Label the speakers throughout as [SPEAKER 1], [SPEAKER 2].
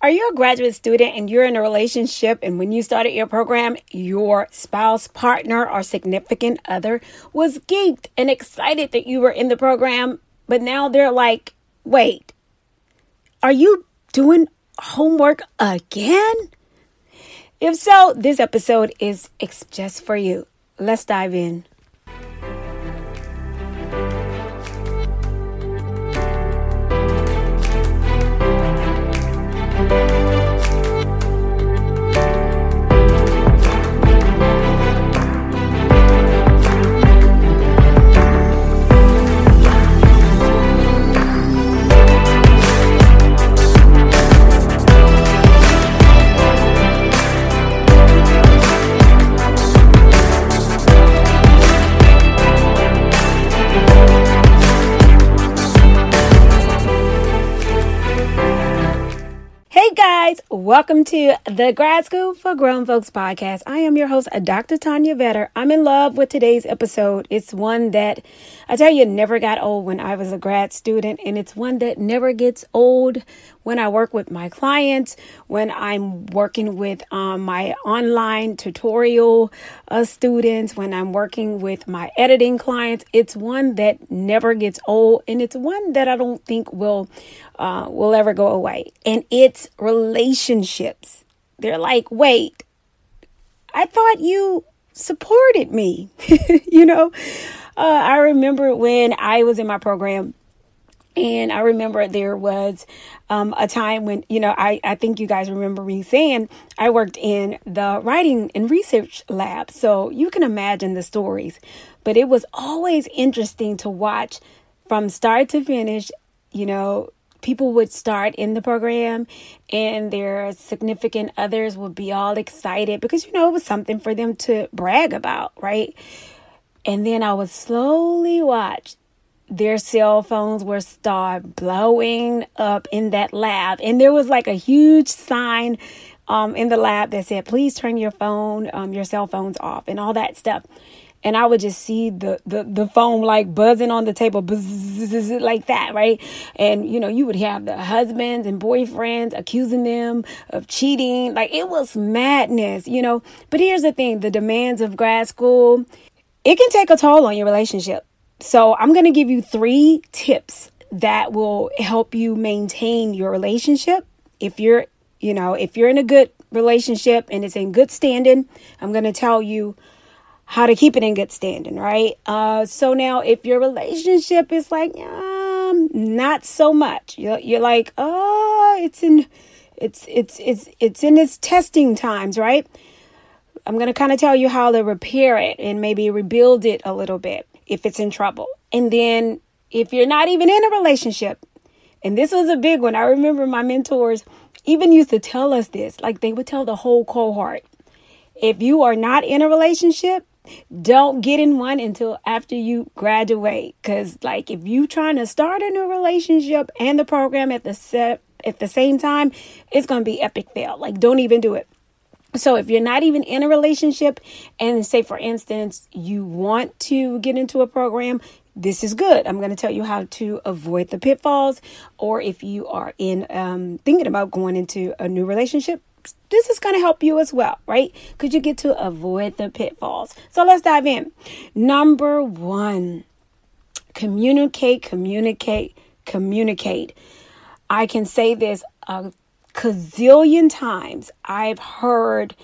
[SPEAKER 1] Are you a graduate student and you're in a relationship, and when you started your program, your spouse, partner, or significant other was geeked and excited that you were in the program, but now they're like, wait, are you doing homework again? If so, this episode is just for you. Let's dive in. Welcome to the Grad School for Grown Folks podcast. I am your host, Dr. Tanya Vetter. I'm in love with today's episode. It's one that I tell you never got old when I was a grad student, and it's one that never gets old when I work with my clients, when I'm working with um, my online tutorial uh, students, when I'm working with my editing clients. It's one that never gets old, and it's one that I don't think will uh, will ever go away. And it's relationships. They're like, wait, I thought you supported me. you know, uh, I remember when I was in my program and I remember there was um, a time when, you know, I, I think you guys remember me saying I worked in the writing and research lab. So you can imagine the stories. But it was always interesting to watch from start to finish, you know, people would start in the program and their significant others would be all excited because you know it was something for them to brag about right and then i would slowly watch their cell phones were start blowing up in that lab and there was like a huge sign um, in the lab that said please turn your phone um, your cell phones off and all that stuff and I would just see the the, the phone like buzzing on the table buzz, like that, right? And you know, you would have the husbands and boyfriends accusing them of cheating. Like it was madness, you know. But here's the thing, the demands of grad school, it can take a toll on your relationship. So I'm going to give you three tips that will help you maintain your relationship. If you're, you know, if you're in a good relationship and it's in good standing, I'm going to tell you how to keep it in good standing, right? Uh, so now if your relationship is like, um, not so much, you're, you're like, oh, it's in, it's, it's, it's, it's in its testing times, right? I'm to kind of tell you how to repair it and maybe rebuild it a little bit if it's in trouble. And then if you're not even in a relationship, and this was a big one. I remember my mentors even used to tell us this, like they would tell the whole cohort. If you are not in a relationship, don't get in one until after you graduate cuz like if you trying to start a new relationship and the program at the set at the same time, it's to be epic fail. Like don't even do it. So if you're not even in a relationship and say for instance you want to get into a program, this is good. I'm going to tell you how to avoid the pitfalls or if you are in um, thinking about going into a new relationship, this is going to help you as well, right? Because you get to avoid the pitfalls. So let's dive in. Number one, communicate, communicate, communicate. I can say this a gazillion times. I've heard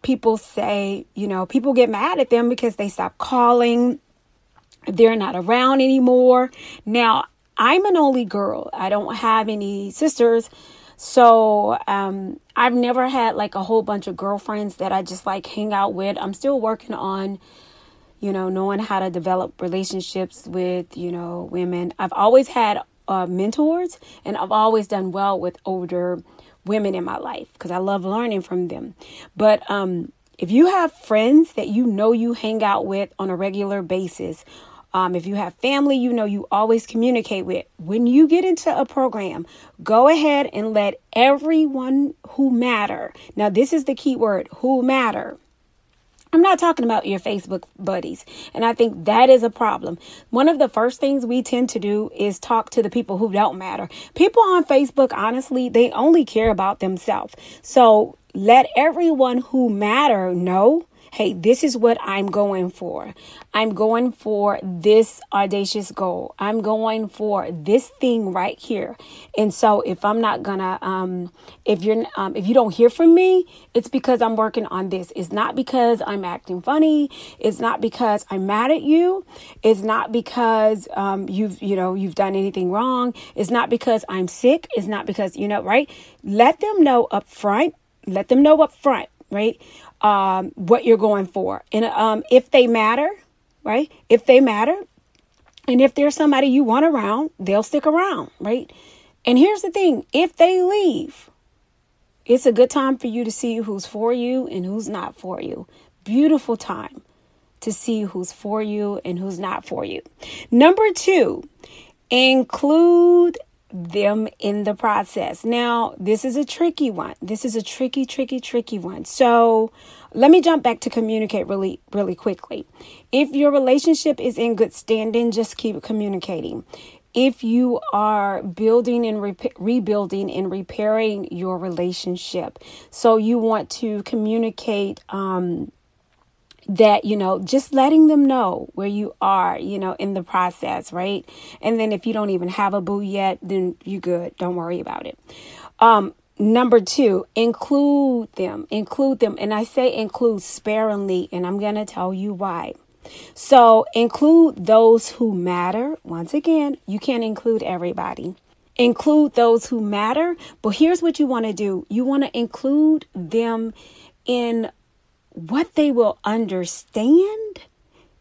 [SPEAKER 1] people say, you know, people get mad at them because they stop calling, they're not around anymore. Now, I'm an only girl, I don't have any sisters. So um, I've never had like a whole bunch of girlfriends that I just like hang out with. I'm still working on, you know, knowing how to develop relationships with, you know, women. I've always had uh, mentors and I've always done well with older women in my life because I love learning from them. But um, if you have friends that you know you hang out with on a regular basis, um, if you have family, you know you always communicate with. When you get into a program, go ahead and let everyone who matter. Now, this is the key word: who matter. I'm not talking about your Facebook buddies. And I think that is a problem. One of the first things we tend to do is talk to the people who don't matter. People on Facebook, honestly, they only care about themselves. So let everyone who matter know hey, this is what I'm going for. I'm going for this audacious goal. I'm going for this thing right here. And so if I'm not gonna, um, if you're, um, if you don't hear from me, it's because I'm working on this. It's not because I'm acting funny. It's not because I'm mad at you. It's not because, um, you've, you know, you've done anything wrong. It's not because I'm sick. It's not because, you know, right? Let them know up front. Let them know up front right? um, what you're going for. And um, if they matter, right? If they matter, and if there's somebody you want around, they'll stick around, right? And here's the thing if they leave, it's a good time for you to see who's for you and who's not for you. Beautiful time to see who's for you and who's not for you. Number two, include them in the process. Now, this is a tricky one. This is a tricky, tricky, tricky one. So, let me jump back to communicate really, really quickly. If your relationship is in good standing, just keep communicating. If you are building and re- rebuilding and repairing your relationship, so you want to communicate, um, that you know just letting them know where you are you know in the process right? And then if you don't even have a boo yet then you good. Don't worry about it. Um number two include them include them. And i say include sparingly and i'm to tell you why. So include those who matter. Once again you can't include everybody. Include those who matter but here's what you want to do. You want to include them in what they will understand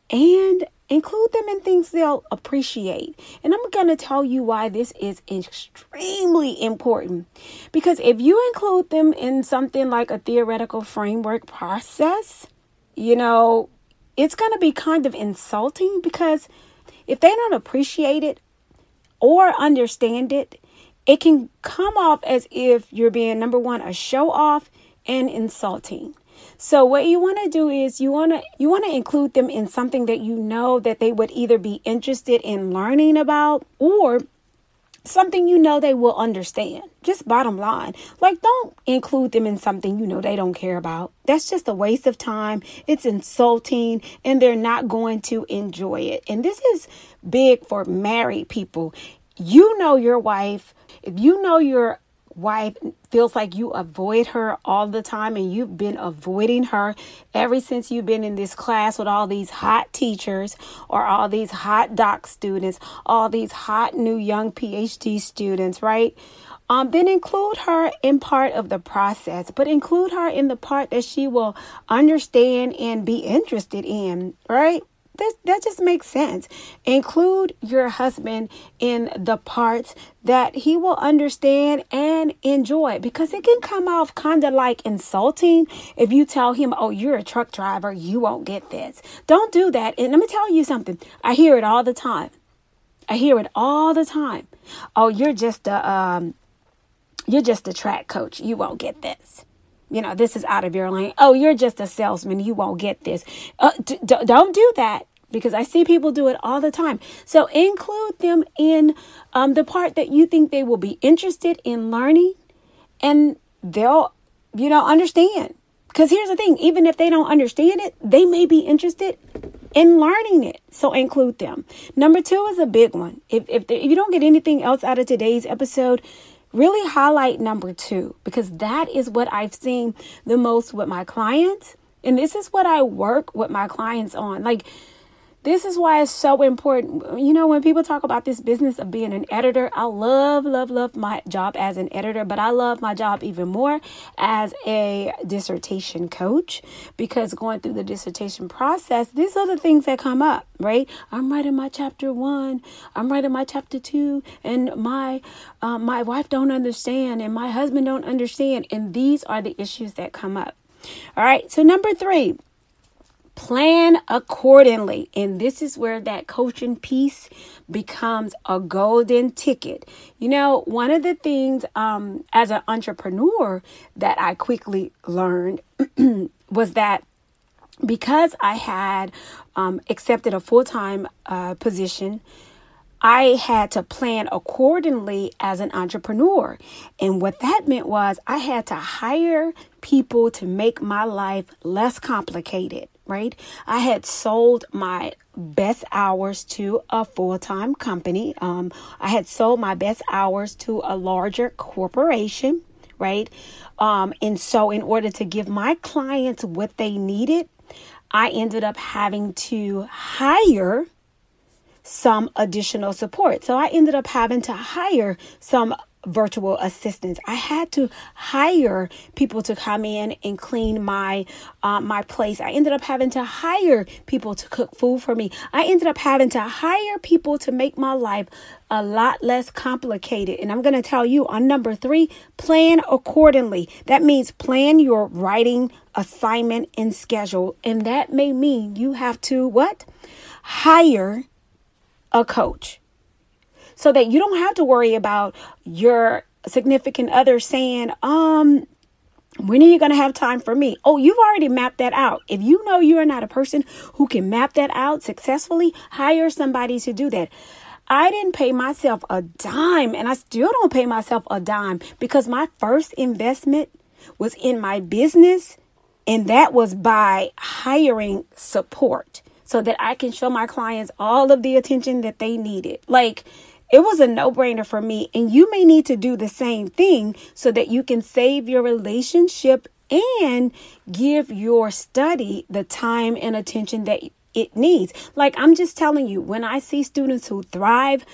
[SPEAKER 1] and include them in things they'll appreciate. And I'm going to tell you why this is extremely important. Because if you include them in something like a theoretical framework process, you know, it's going to be kind of insulting because if they don't appreciate it or understand it, it can come off as if you're being number one, a show off and insulting. So what you want to do is you want to you want to include them in something that you know that they would either be interested in learning about or something you know they will understand. Just bottom line. Like don't include them in something you know they don't care about. That's just a waste of time. It's insulting and they're not going to enjoy it. And this is big for married people. You know your wife. If you know your wife feels like you avoid her all the time and you've been avoiding her ever since you've been in this class with all these hot teachers or all these hot doc students, all these hot new young PhD students, right? Um, then include her in part of the process, but include her in the part that she will understand and be interested in, right? That, that just makes sense. Include your husband in the parts that he will understand and enjoy because it can come off kind of like insulting if you tell him, Oh, you're a truck driver, you won't get this. Don't do that. And let me tell you something I hear it all the time. I hear it all the time. Oh, you're just a, um, you're just a track coach. You won't get this you know, this is out of your lane. Oh, you're just a salesman. You won't get this. Uh, d- d- don't do that because I see people do it all the time. So include them in um, the part that you think they will be interested in learning and they'll, you know, understand. Because here's the thing even if they don't understand it, they may be interested in learning it. So include them. Number two is a big one. If, if, if you don't get anything else out of today's episode, really highlight number two because that is what I've seen the most with my clients. And this is what I work with my clients on. Like, this is why it's so important. You know, when people talk about this business of being an editor, I love, love, love my job as an editor, but I love my job even more as a dissertation coach because going through the dissertation process, these are the things that come up, right? I'm writing my chapter one, I'm writing my chapter two, and my uh, my wife don't understand, and my husband don't understand, and these are the issues that come up. All right, so number three Plan accordingly. And this is where that coaching piece becomes a golden ticket. You know, one of the things um, as an entrepreneur that I quickly learned was that because I had um, accepted a full time uh, position, I had to plan accordingly as an entrepreneur. And what that meant was I had to hire people to make my life less complicated, right? I had sold my best hours to a full time company. Um, I had sold my best hours to a larger corporation, right? Um, and so, in order to give my clients what they needed, I ended up having to hire some additional support. So I ended up having to hire some virtual assistants. I had to hire people to come in and clean my uh, my place. I ended up having to hire people to cook food for me. I ended up having to hire people to make my life a lot less complicated. And I'm going to tell you on number 3, plan accordingly. That means plan your writing assignment and schedule. And that may mean you have to what? Hire a coach so that you don't have to worry about your significant other saying, um, when are you going to have time for me? Oh, you've already mapped that out. If you know you are not a person who can map that out successfully, hire somebody to do that. I didn't pay myself a dime, and I still don't pay myself a dime because my first investment was in my business, and that was by hiring support so that I can show my clients all of the attention that they needed. Like, it was a no brainer for me. And you may need to do the same thing so that you can save your relationship and give your study the time and attention that it needs. Like I'm just telling you, when I see students who thrive,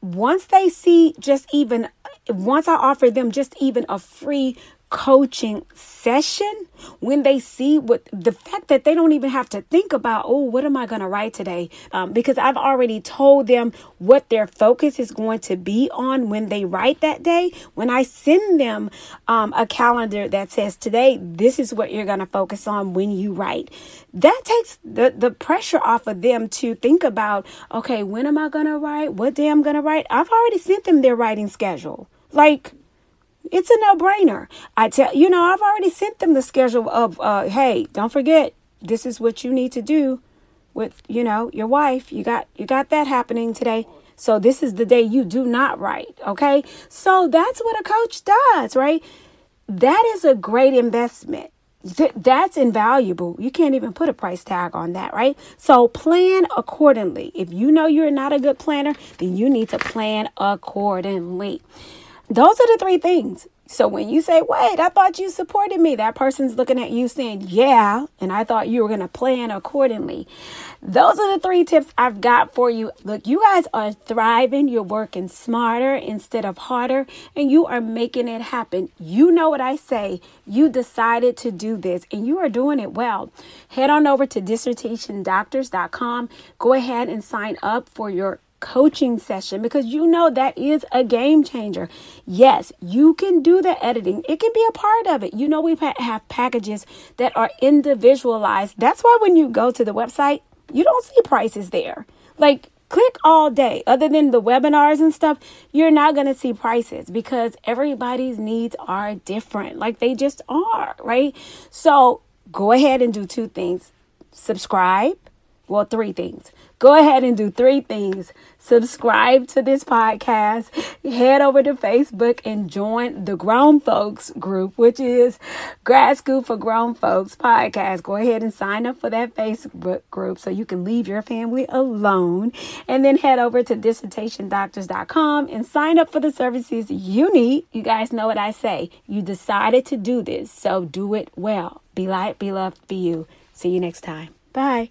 [SPEAKER 1] once they see just even, once I offer them just even a free coaching session when they see what the fact that they don't even have to think about oh what am i going to write today? Um, because i've already told them what their focus is going to be on when they write that day. When i send them um, a calendar that says today this is what you're going to focus on when you write that takes the, the pressure off of them to think about okay when am i going to write? What day i'm going to write? I've already sent them their writing schedule. Like it's a no brainer. I tell you know, I've already sent them the schedule of, uh, hey, don't forget, this is what you need to do with, you know, your wife. You got, you got that happening today. So this is the day you do not write. Okay. So that's what a coach does, right? That is a great investment. Th- that's invaluable. You can't even put a price tag on that, right? So plan accordingly. If you know you're not a good planner, then you need to plan accordingly. Those are the three things. So when you say, wait, I thought you supported me, that person's looking at you saying, yeah, and I thought you were going to plan accordingly. Those are the three tips I've got for you. Look, you guys are thriving. You're working smarter instead of harder, and you are making it happen. You know what I say. You decided to do this, and you are doing it well. Head on over to dissertationdoctors.com. Go ahead and sign up for your coaching session because you know that is a game changer. Yes, you can do the editing, it can be a part of it. You know, we have packages that are individualized. That's why when you go to the website, you don't see prices there. Like, click all day other than the webinars and stuff you're not going to see prices because everybody's needs are different like they just are right so go ahead and do two things subscribe well three things go ahead and do three things subscribe to this podcast, head over to Facebook and join the Grown Folks group, which is Grad School for Grown Folks podcast. Go ahead and sign up for that Facebook group so you can leave your family alone. And then head over to dissertationdoctors.com and sign up for the services you need. You guys know what I say. You decided to do this, so do it well. Be light, be loved, be you. See you next time. Bye.